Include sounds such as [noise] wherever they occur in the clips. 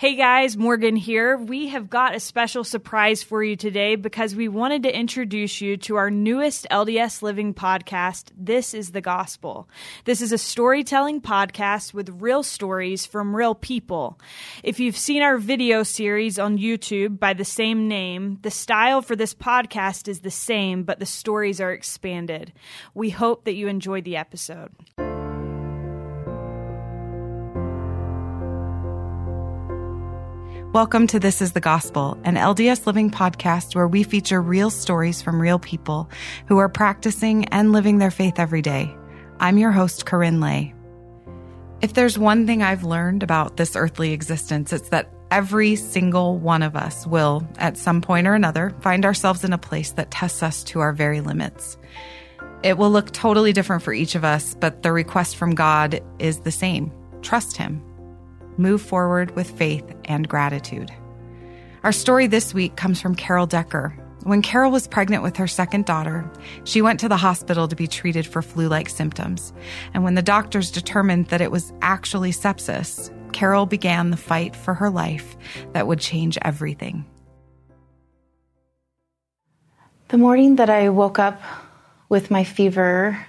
Hey guys, Morgan here. We have got a special surprise for you today because we wanted to introduce you to our newest LDS Living podcast, This is the Gospel. This is a storytelling podcast with real stories from real people. If you've seen our video series on YouTube by the same name, the style for this podcast is the same, but the stories are expanded. We hope that you enjoy the episode. Welcome to This is the Gospel, an LDS Living podcast where we feature real stories from real people who are practicing and living their faith every day. I'm your host, KaRyn Lay. If there's one thing I've learned about this earthly existence, it's that every single one of us will, at some point or another, find ourselves in a place that tests us to our very limits. It will look totally different for each of us, but the request from God is the same trust Him move forward with faith and gratitude. Our story this week comes from Carol Decker. When Carol was pregnant with her second daughter, she went to the hospital to be treated for flu like symptoms. And when the doctors determined that it was actually sepsis, Carol began the fight for her life that would change everything. The morning that I woke up with my fever,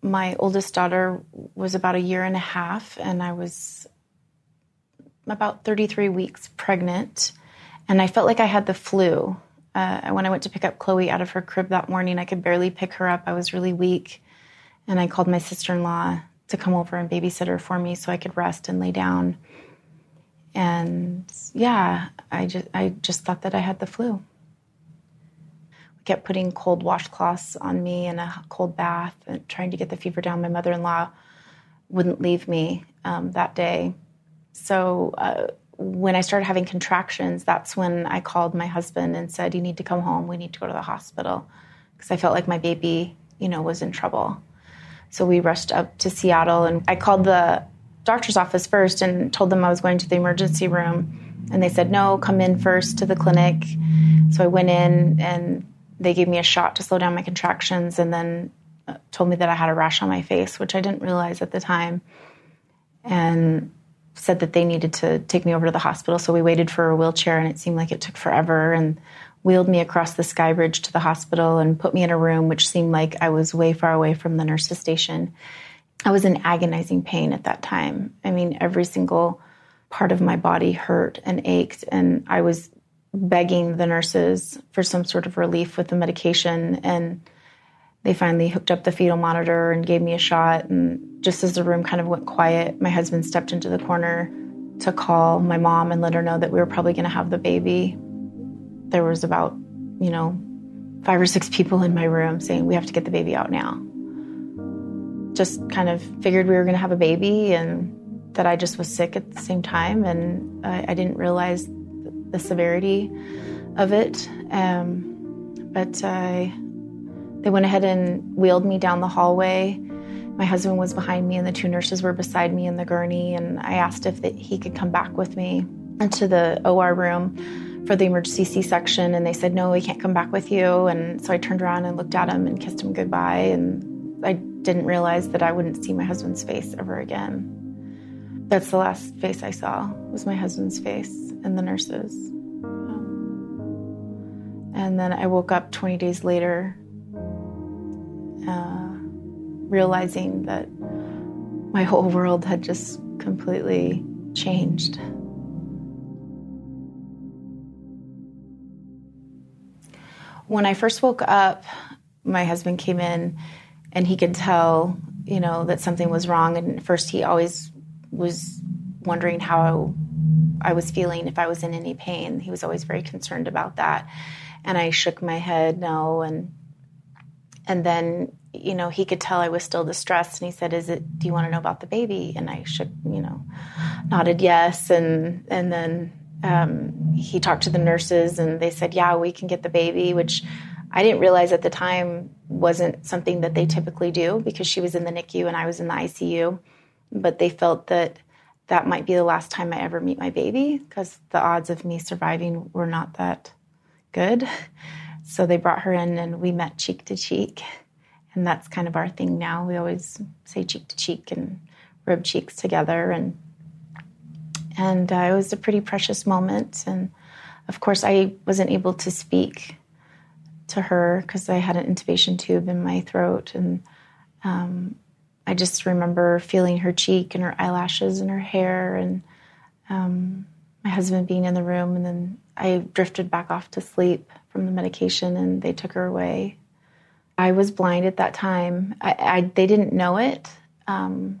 my oldest daughter was about a year and a half, and I was about 33 weeks pregnant, and I felt like I had the flu. Uh, when I went to pick up Chloe out of her crib that morning, I could barely pick her up. I was really weak, and I called my sister in law to come over and babysit her for me so I could rest and lay down. And yeah, I just I just thought that I had the flu. We kept putting cold washcloths on me and a cold bath and trying to get the fever down. My mother-in-law wouldn't leave me um, that day so uh, when I started having contractions, that's when I called my husband and said, "You need to come home. We need to go to the hospital," because I felt like my baby, you know, was in trouble. So we rushed up to Seattle, and I called the doctor's office first and told them I was going to the emergency room, and they said, "No, come in first to the clinic." So I went in, and they gave me a shot to slow down my contractions, and then uh, told me that I had a rash on my face, which I didn't realize at the time. And said that they needed to take me over to the hospital. So we waited for a wheelchair, and it seemed like it took forever. And wheeled me across the sky bridge to the hospital and put me in a room, which seemed like I was way far away from the nurse's station. I was in agonizing pain at that time. I mean, every single part of my body hurt and ached, and I was begging the nurses for some sort of relief with the medication. And they finally hooked up the fetal monitor and gave me a shot. And just as the room kind of went quiet, my husband stepped into the corner to call my mom and let her know that we were probably going to have the baby. There was about, you know, five or six people in my room saying, We have to get the baby out now. Just kind of figured we were going to have a baby and that I just was sick at the same time. And I, I didn't realize the severity of it. Um, but I they went ahead and wheeled me down the hallway. My husband was behind me, and the two nurses were beside me in the gurney. And I asked if he could come back with me into the OR room for the emergency C section. And they said, No, we can't come back with you. And so I turned around and looked at him and kissed him goodbye. And I didn't realize that I wouldn't see my husband's face ever again. That's the last face I saw was my husband's face and the nurses. And then I woke up 20 days later uh, realizing that my whole world had just completely changed. When I first woke up, my husband came in and he could tell, you know, that something was wrong. And first, he always was wondering how I was feeling, if I was in any pain. He was always very concerned about that. And I shook my head no. And and then you know he could tell i was still distressed and he said is it do you want to know about the baby? And i shook you know nodded yes and and then um, he talked to the nurses and they said yeah we can get the baby which i didn't realize at the time wasn't something that they typically do because she was in the nicu and i was in the icu but they felt that that might be the last time i ever meet my baby because the odds of me surviving were not that good. So they brought her in and we met cheek to cheek. And that's kind of our thing now. We always say cheek to cheek and rub cheeks together. And And uh, it was a pretty precious moment. And of course, I wasn't able to speak to her because I had an intubation tube in my throat. And um, I just remember feeling her cheek and her eyelashes and her hair, and um, my husband being in the room. And then I drifted back off to sleep from the medication, and they took her away. I was blind at that time. I, I, they didn't know it. Um,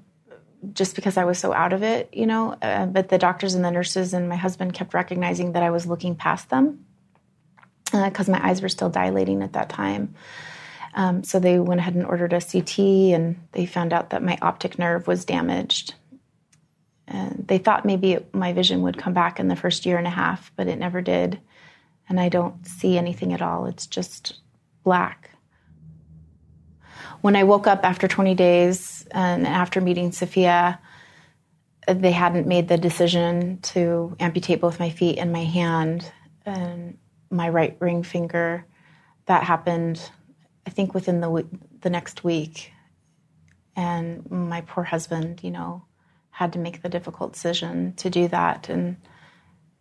just because I was so out of it, you know. Uh, but the doctors and the nurses and my husband kept recognizing that I was looking past them because uh, my eyes were still dilating at that time. Um, so they went ahead and ordered a CT, and they found out that my optic nerve was damaged. And they thought maybe my vision would come back in the first year and a half, but it never did. And I don't see anything at all. It's just black. When I woke up after 20 days and after meeting Sophia, they hadn't made the decision to amputate both my feet and my hand and my right ring finger. That happened I think within the the next week, and my poor husband, you know, had to make the difficult decision to do that, and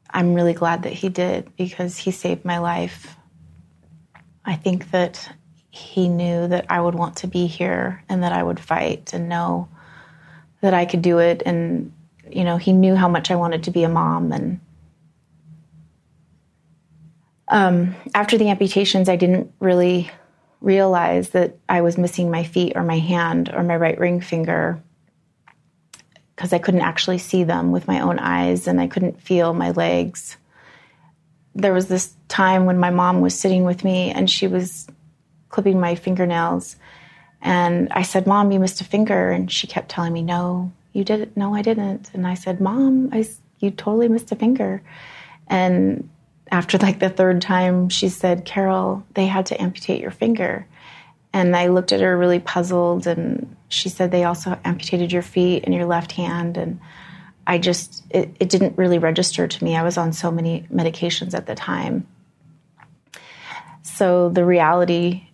I'm really glad that he did because he saved my life. I think that he knew that I would want to be here and that I would fight and know that I could do it, and you know, he knew how much I wanted to be a mom and. Um, after the amputations, I didn't really realize that I was missing my feet or my hand or my right ring finger because I couldn't actually see them with my own eyes and I couldn't feel my legs. There was this time when my mom was sitting with me and she was clipping my fingernails. And I said, Mom, you missed a finger. And she kept telling me, No, you didn't. No, I didn't. And I said, Mom, I, you totally missed a finger. And after like the third time, she said, Carol, they had to amputate your finger. And I looked at her really puzzled, and she said, they also amputated your feet and your left hand. And I just, it, it didn't really register to me. I was on so many medications at the time. So the reality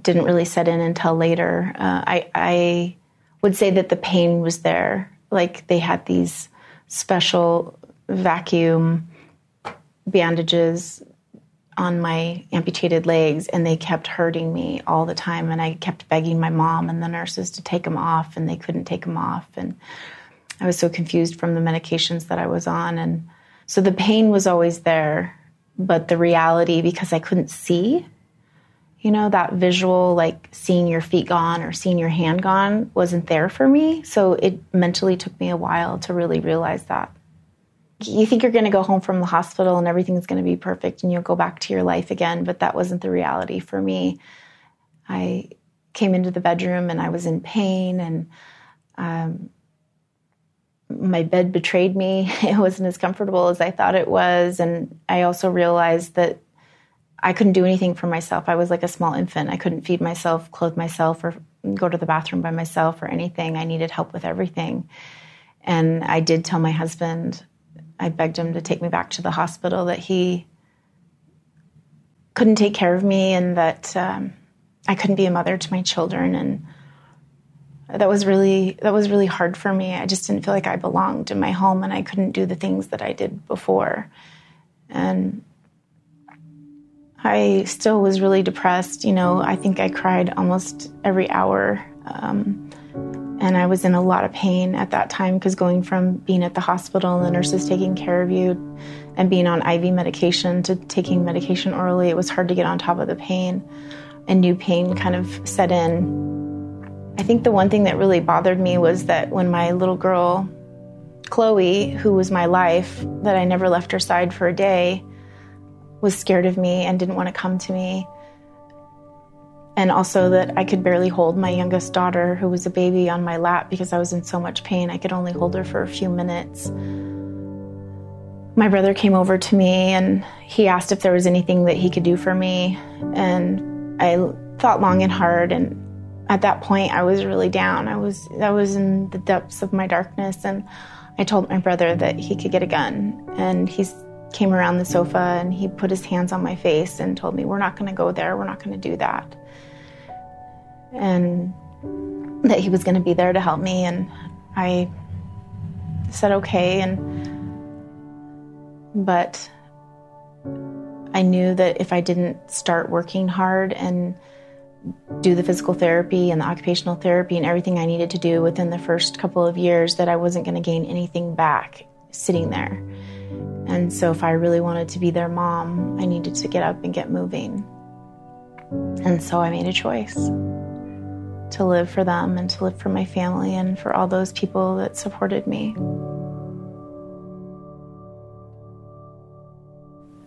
didn't really set in until later. Uh, I, I would say that the pain was there. Like they had these special vacuum bandages on my amputated legs and they kept hurting me all the time and I kept begging my mom and the nurses to take them off and they couldn't take them off and I was so confused from the medications that I was on and so the pain was always there but the reality because I couldn't see you know that visual like seeing your feet gone or seeing your hand gone wasn't there for me so it mentally took me a while to really realize that you think you're going to go home from the hospital and everything's going to be perfect and you'll go back to your life again, but that wasn't the reality for me. I came into the bedroom and I was in pain and um, my bed betrayed me. [laughs] It wasn't as comfortable as I thought it was. And I also realized that I couldn't do anything for myself. I was like a small infant. I couldn't feed myself, clothe myself, or go to the bathroom by myself or anything. I needed help with everything. And I did tell my husband, I begged him to take me back to the hospital, that he couldn't take care of me and that um, I couldn't be a mother to my children. And that was really that was really hard for me. I just didn't feel like I belonged in my home and I couldn't do the things that I did before. And I still was really depressed. You know, I think I cried almost every hour. Um, and I was in a lot of pain at that time because going from being at the hospital and the nurses taking care of you and being on IV medication to taking medication orally, it was hard to get on top of the pain. And new pain kind of set in. I think the one thing that really bothered me was that when my little girl, Chloe, who was my life, that I never left her side for a day, was scared of me and didn't want to come to me and also that I could barely hold my youngest daughter, who was a baby, on my lap because I was in so much pain. I could only hold her for a few minutes. My brother came over to me and he asked if there was anything that he could do for me. And I thought long and hard. And at that point, I was really down. I was, I was in the depths of my darkness. And I told my brother that he could get a gun. And he came around the sofa and he put his hands on my face and told me, We're not going to go there. We're not going to do that and that he was going to be there to help me. And I said, okay. And but I knew that if I didn't start working hard and do the physical therapy and the occupational therapy and everything I needed to do within the first couple of years that I wasn't going to gain anything back sitting there. And so if I really wanted to be their mom, I needed to get up and get moving. And so I made a choice to live for them and to live for my family and for all those people that supported me.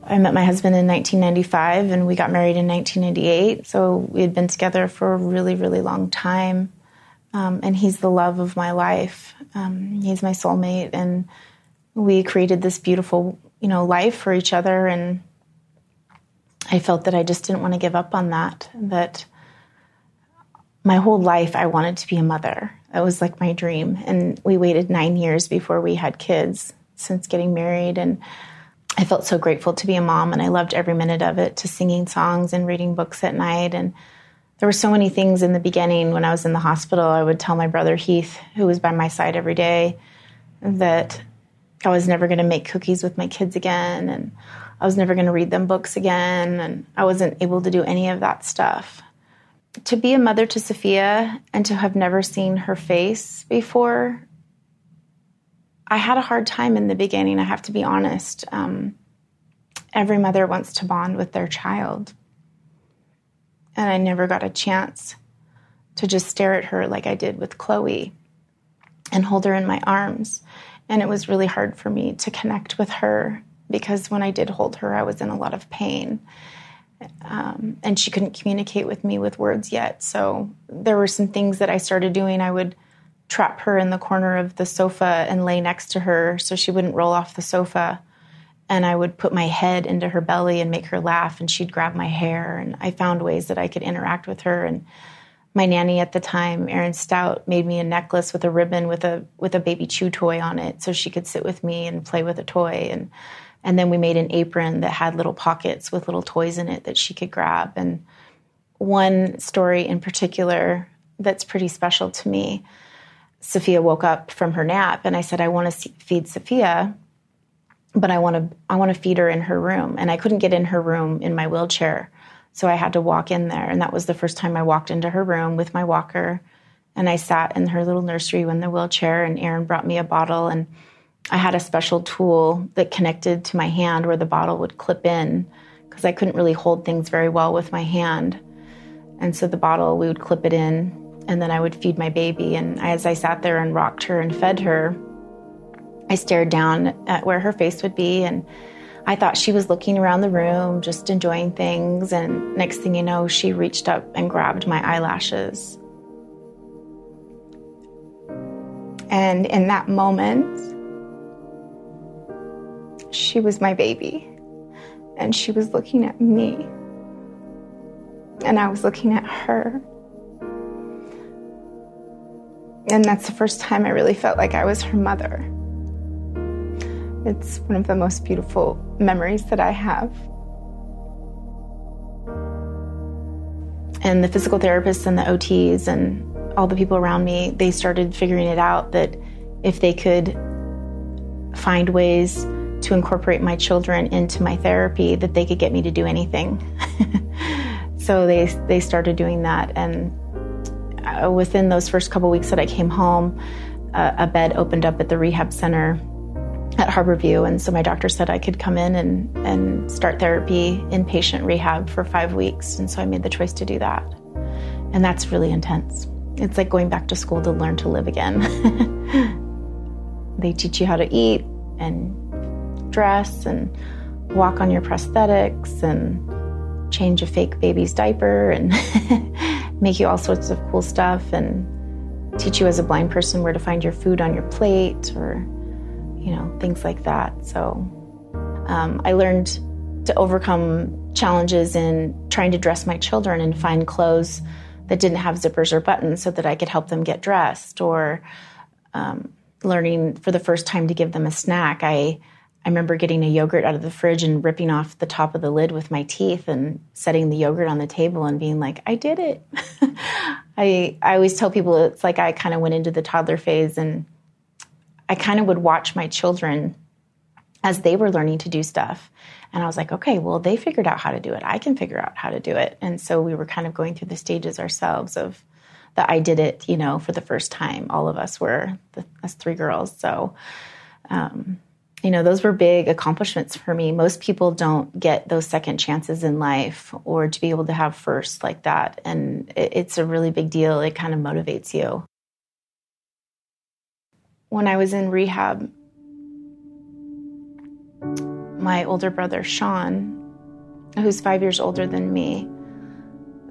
I met my husband in 1995 and we got married in 1998. So we had been together for a really, really long time. Um, and he's the love of my life. Um, he's my soulmate. And we created this beautiful, you know, life for each other. And I felt that I just didn't want to give up on that. That my whole life I wanted to be a mother. That was like my dream. And we waited nine years before we had kids since getting married. And I felt so grateful to be a mom and I loved every minute of it to singing songs and reading books at night. And there were so many things in the beginning when I was in the hospital. I would tell my brother Heath, who was by my side every day, that I was never going to make cookies with my kids again and I was never going to read them books again. And I wasn't able to do any of that stuff. To be a mother to Sophia and to have never seen her face before I had a hard time in the beginning, I have to be honest. Um, every mother wants to bond with their child. And I never got a chance to just stare at her like I did with Chloe and hold her in my arms. And it was really hard for me to connect with her because when I did hold her, I was in a lot of pain. Um, and she couldn't communicate with me with words yet. So there were some things that I started doing. I would trap her in the corner of the sofa and lay next to her so she wouldn't roll off the sofa. And I would put my head into her belly and make her laugh, and she'd grab my hair. And I found ways that I could interact with her. And my nanny at the time, Erin Stout, made me a necklace with a ribbon with a with a baby chew toy on it, so she could sit with me and play with a toy. And and then we made an apron that had little pockets with little toys in it that she could grab. And one story in particular that's pretty special to me Sophia woke up from her nap and I said, I want to feed Sophia, but I want to I want to feed her in her room. And I couldn't get in her room in my wheelchair. So I had to walk in there. And that was the first time I walked into her room with my walker. And I sat in her little nursery in the wheelchair and Erin brought me a bottle and I had a special tool that connected to my hand where the bottle would clip in because I couldn't really hold things very well with my hand. And so the bottle, we would clip it in and then I would feed my baby. And as I sat there and rocked her and fed her, I stared down at where her face would be and I thought she was looking around the room, just enjoying things. And next thing you know, she reached up and grabbed my eyelashes. And in that moment, she was my baby. And she was looking at me. And I was looking at her. And that's the first time I really felt like I was her mother. It's one of the most beautiful memories that I have. And the physical therapists and the OTs and all the people around me, they started figuring it out that if they could find ways to incorporate my children into my therapy, that they could get me to do anything. [laughs] so they they started doing that and uh, within those first couple weeks that I came home, uh, a bed opened up at the rehab center at Harborview, and so my doctor said I could come in and, and start therapy inpatient rehab for five weeks, and so I made the choice to do that. And that's really intense. It's like going back to school to learn to live again. [laughs] they teach you how to eat and dress and walk on your prosthetics and change a fake baby's diaper and [laughs] make you all sorts of cool stuff and teach you as a blind person where to find your food on your plate or, you know, things like that. So um, I learned to overcome challenges in trying to dress my children and find clothes that didn't have zippers or buttons so that I could help them get dressed or um, learning for the first time to give them a snack. I I remember getting a yogurt out of the fridge and ripping off the top of the lid with my teeth and setting the yogurt on the table and being like, I did it. [laughs] I I always tell people it's like I kind of went into the toddler phase and I kind of would watch my children as they were learning to do stuff. And I was like, okay, well, they figured out how to do it. I can figure out how to do it. And so we were kind of going through the stages ourselves of that I did it, you know, for the first time. All of us were, the, us three girls. So, um, you know, those were big accomplishments for me. Most people don't get those second chances in life or to be able to have first like that. And it, it's a really big deal. It kind of motivates you. When I was in rehab, my older brother, Sean, who's five years older than me,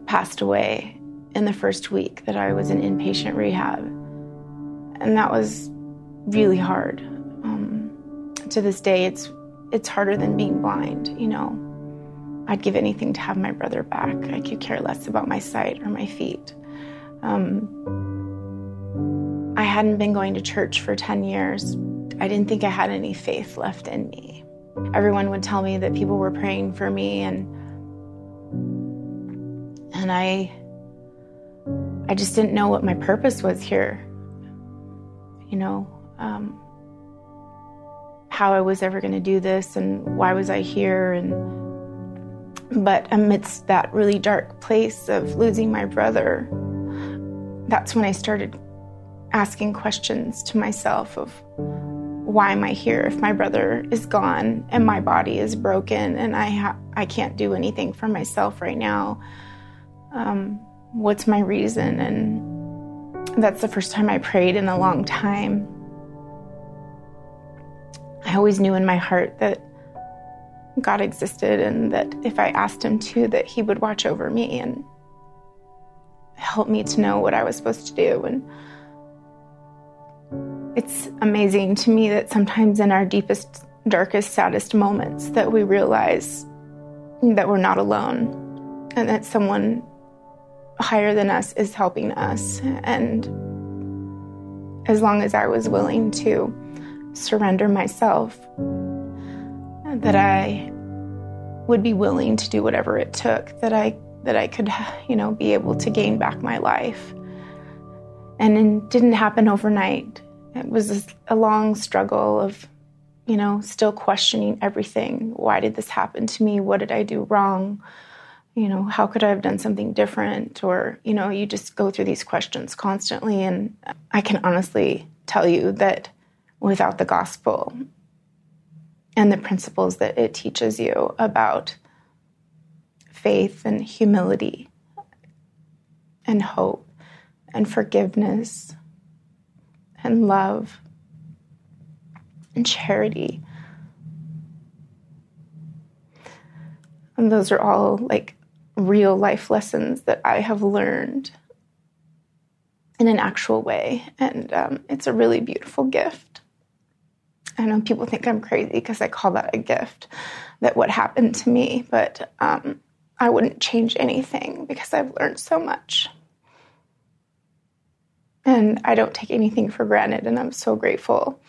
passed away in the first week that I was in inpatient rehab. And that was really hard. Um, to this day, it's, it's harder than being blind, you know. I'd give anything to have my brother back. I could care less about my sight or my feet. Um, hadn't been going to church for 10 years. I didn't think I had any faith left in me. Everyone would tell me that people were praying for me and and I I just didn't know what my purpose was here. You know, um, how I was ever going to do this and why was I here and but amidst that really dark place of losing my brother that's when I started asking questions to myself of why am I here if my brother is gone and my body is broken and I ha- I can't do anything for myself right now um, what's my reason? And that's the first time I prayed in a long time. I always knew in my heart that God existed and that if I asked Him to, that He would watch over me and help me to know what I was supposed to do. And it's amazing to me that sometimes in our deepest, darkest, saddest moments that we realize that we're not alone and that someone higher than us is helping us. And as long as I was willing to surrender myself, that I would be willing to do whatever it took that I that I could, you know, be able to gain back my life. And it didn't happen overnight. It was a long struggle of, you know, still questioning everything. Why did this happen to me? What did I do wrong? you know, how could I have done something different? Or, you know, you just go through these questions constantly. And I can honestly tell you that without the gospel and the principles that it teaches you about faith and humility and hope and forgiveness and love and charity. And those are all like real life lessons that I have learned in an actual way. And um, it's a really beautiful gift. I know people think I'm crazy because I call that a gift, that what happened to me, but um, I wouldn't change anything because I've learned so much. And I don't take anything for granted, and I'm so grateful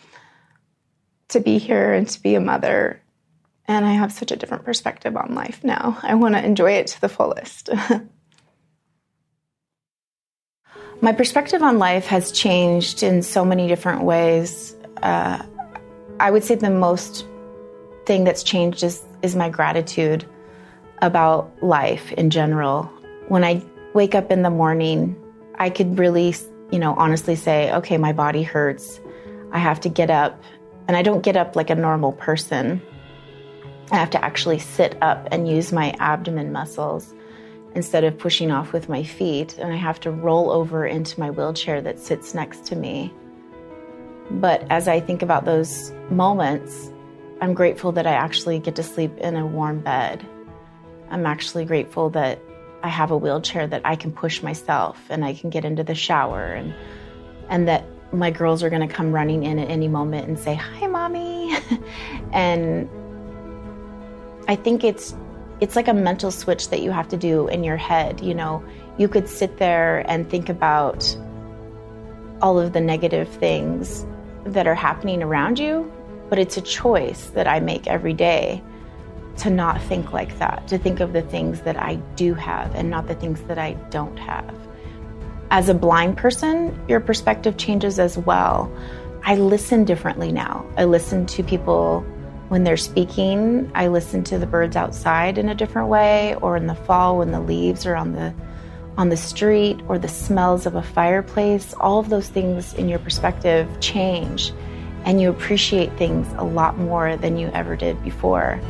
to be here and to be a mother and I have such a different perspective on life now. I want to enjoy it to the fullest. [laughs] My perspective on life has changed in so many different ways. Uh, I would say the most thing that's changed is, is my gratitude about life in general. When I wake up in the morning, I could really, you know, honestly say, okay, my body hurts. I have to get up. And I don't get up like a normal person. I have to actually sit up and use my abdomen muscles instead of pushing off with my feet. And I have to roll over into my wheelchair that sits next to me. But as I think about those moments, I'm grateful that I actually get to sleep in a warm bed. I'm actually grateful that I have a wheelchair that I can push myself and I can get into the shower and and that my girls are going to come running in at any moment and say, "Hi, mommy." [laughs] and I think it's it's like a mental switch that you have to do in your head, you know. You could sit there and think about all of the negative things that are happening around you, but it's a choice that I make every day to not think like that, to think of the things that I do have and not the things that I don't have. As a blind person, your perspective changes as well. I listen differently now. I listen to people when they're speaking, I listen to the birds outside in a different way, or in the fall when the leaves are on the on the street or the smells of a fireplace. All of those things in your perspective change and you appreciate things a lot more than you ever did before.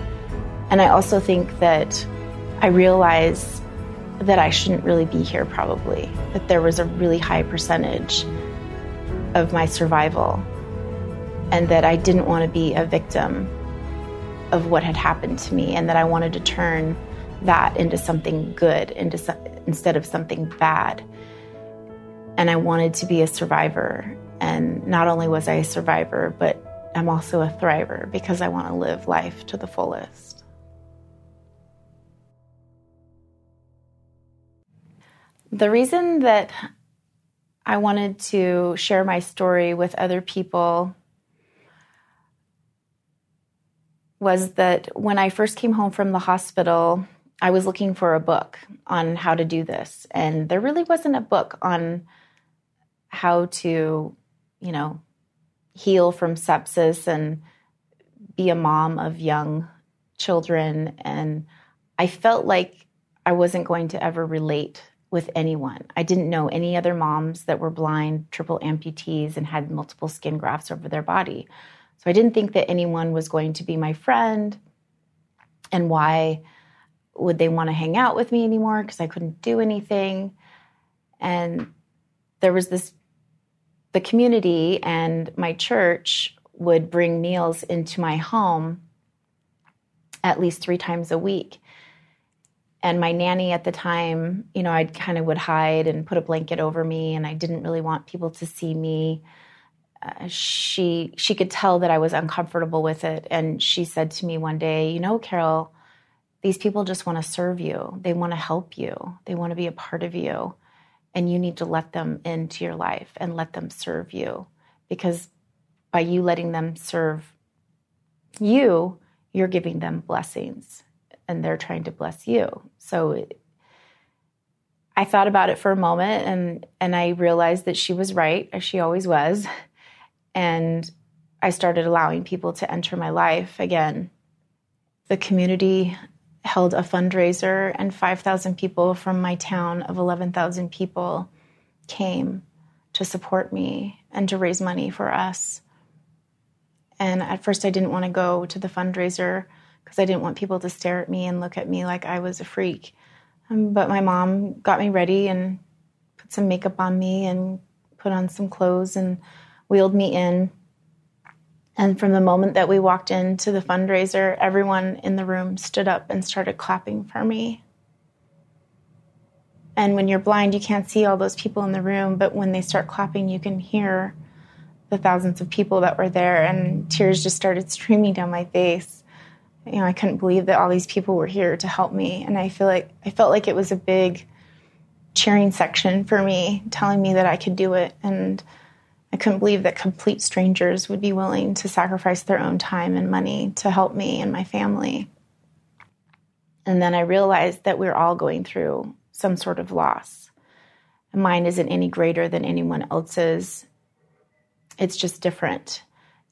And I also think that I realize that I shouldn't really be here probably, that there was a really high percentage of my survival and that I didn't want to be a victim of what had happened to me and that I wanted to turn that into something good into some, instead of something bad. And I wanted to be a survivor. And not only was I a survivor, but I'm also a thriver because I want to live life to the fullest. The reason that I wanted to share my story with other people was that when I first came home from the hospital, I was looking for a book on how to do this. And there really wasn't a book on how to, you know, heal from sepsis and be a mom of young children. And I felt like I wasn't going to ever relate with anyone. I didn't know any other moms that were blind, triple amputees, and had multiple skin grafts over their body. So I didn't think that anyone was going to be my friend. And why would they want to hang out with me anymore? Because I couldn't do anything. And there was this the community and my church would bring meals into my home at least three times a week. And my nanny at the time, you know, I'd kind of would hide and put a blanket over me, and I didn't really want people to see me. Uh, she she could tell that I was uncomfortable with it, and she said to me one day, "You know, Carol, these people just want to serve you. They want to help you. They want to be a part of you, and you need to let them into your life and let them serve you, because by you letting them serve you, you're giving them blessings, and they're trying to bless you. So." I thought about it for a moment and and I realized that she was right, as she always was. And I started allowing people to enter my life again. The community held a fundraiser, and 5,000 people from my town of 11,000 people came to support me and to raise money for us. And at first, I didn't want to go to the fundraiser because I didn't want people to stare at me and look at me like I was a freak. Um, but my mom got me ready and put some makeup on me and put on some clothes and wheeled me in. And from the moment that we walked into the fundraiser, everyone in the room stood up and started clapping for me. And when you're blind, you can't see all those people in the room, but when they start clapping, you can hear the thousands of people that were there, and tears just started streaming down my face. You know, I couldn't believe that all these people were here to help me, and I feel like I felt like it was a big cheering section for me, telling me that I could do it, and I couldn't believe that complete strangers would be willing to sacrifice their own time and money to help me and my family. And then I realized that we're all going through some sort of loss. Mine isn't any greater than anyone else's, it's just different.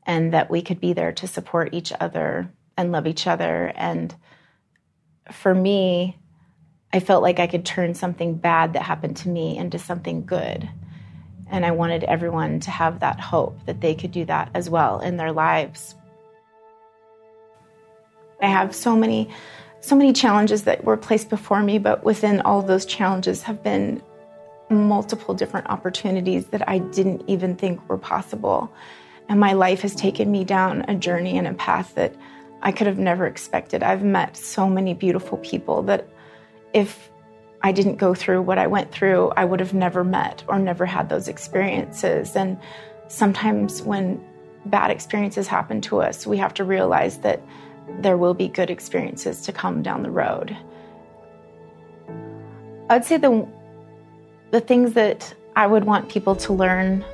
And that we could be there to support each other and love each other. And for me, I felt like I could turn something bad that happened to me into something good. And I wanted everyone to have that hope that they could do that as well in their lives. I have so many so many challenges that were placed before me, but within all those challenges have been multiple different opportunities that I didn't even think were possible. And my life has taken me down a journey and a path that I could have never expected. I've met so many beautiful people that if I didn't go through what I went through, I would have never met or never had those experiences. And sometimes when bad experiences happen to us, we have to realize that there will be good experiences to come down the road. I'd say the the things that I would want people to learn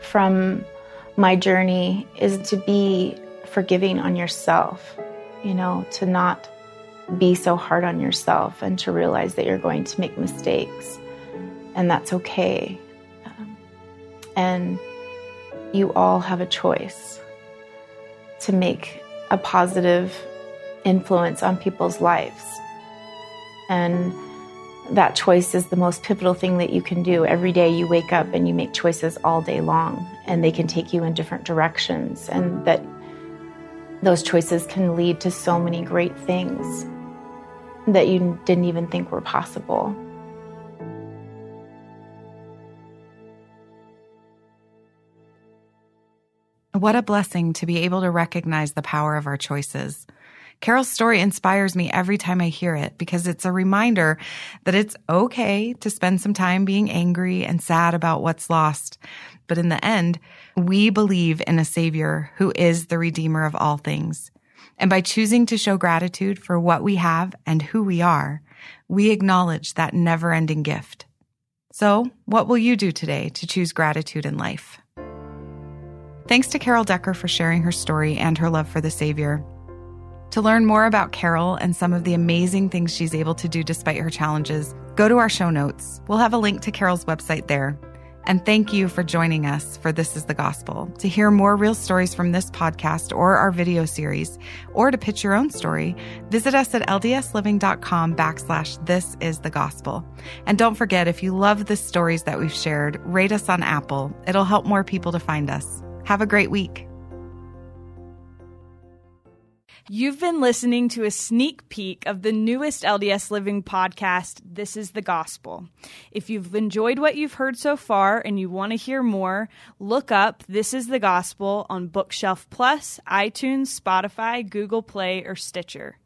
from my journey is to be forgiving on yourself, you know, to not be so hard on yourself and to realize that you're going to make mistakes and that's okay. Um, and you all have a choice to make a positive influence on people's lives. And that choice is the most pivotal thing that you can do. Every day you wake up and you make choices all day long, and they can take you in different directions, and that those choices can lead to so many great things that you didn't even think were possible. What a blessing to be able to recognize the power of our choices. Carol's story inspires me every time I hear it because it's a reminder that it's okay to spend some time being angry and sad about what's lost. But in the end, we believe in a savior who is the redeemer of all things. And by choosing to show gratitude for what we have and who we are, we acknowledge that never ending gift. So what will you do today to choose gratitude in life? Thanks to Carol Decker for sharing her story and her love for the Savior. To learn more about Carol and some of the amazing things she's able to do despite her challenges, go to our show notes. We'll have a link to Carol's website there. And thank you for joining us for This is the Gospel. To hear more real stories from this podcast or our video series, or to pitch your own story, visit us at ldsliving.com backslash this is the gospel. And don't forget, if you love the stories that we've shared, rate us on Apple. It'll help more people to find us. Have a great week. You've been listening to a sneak peek of the newest LDS Living podcast, This is the Gospel. If you've enjoyed what you've heard so far and you want to hear more, look up This is the Gospel on Bookshelf Plus, iTunes, Spotify, Google Play, or Stitcher.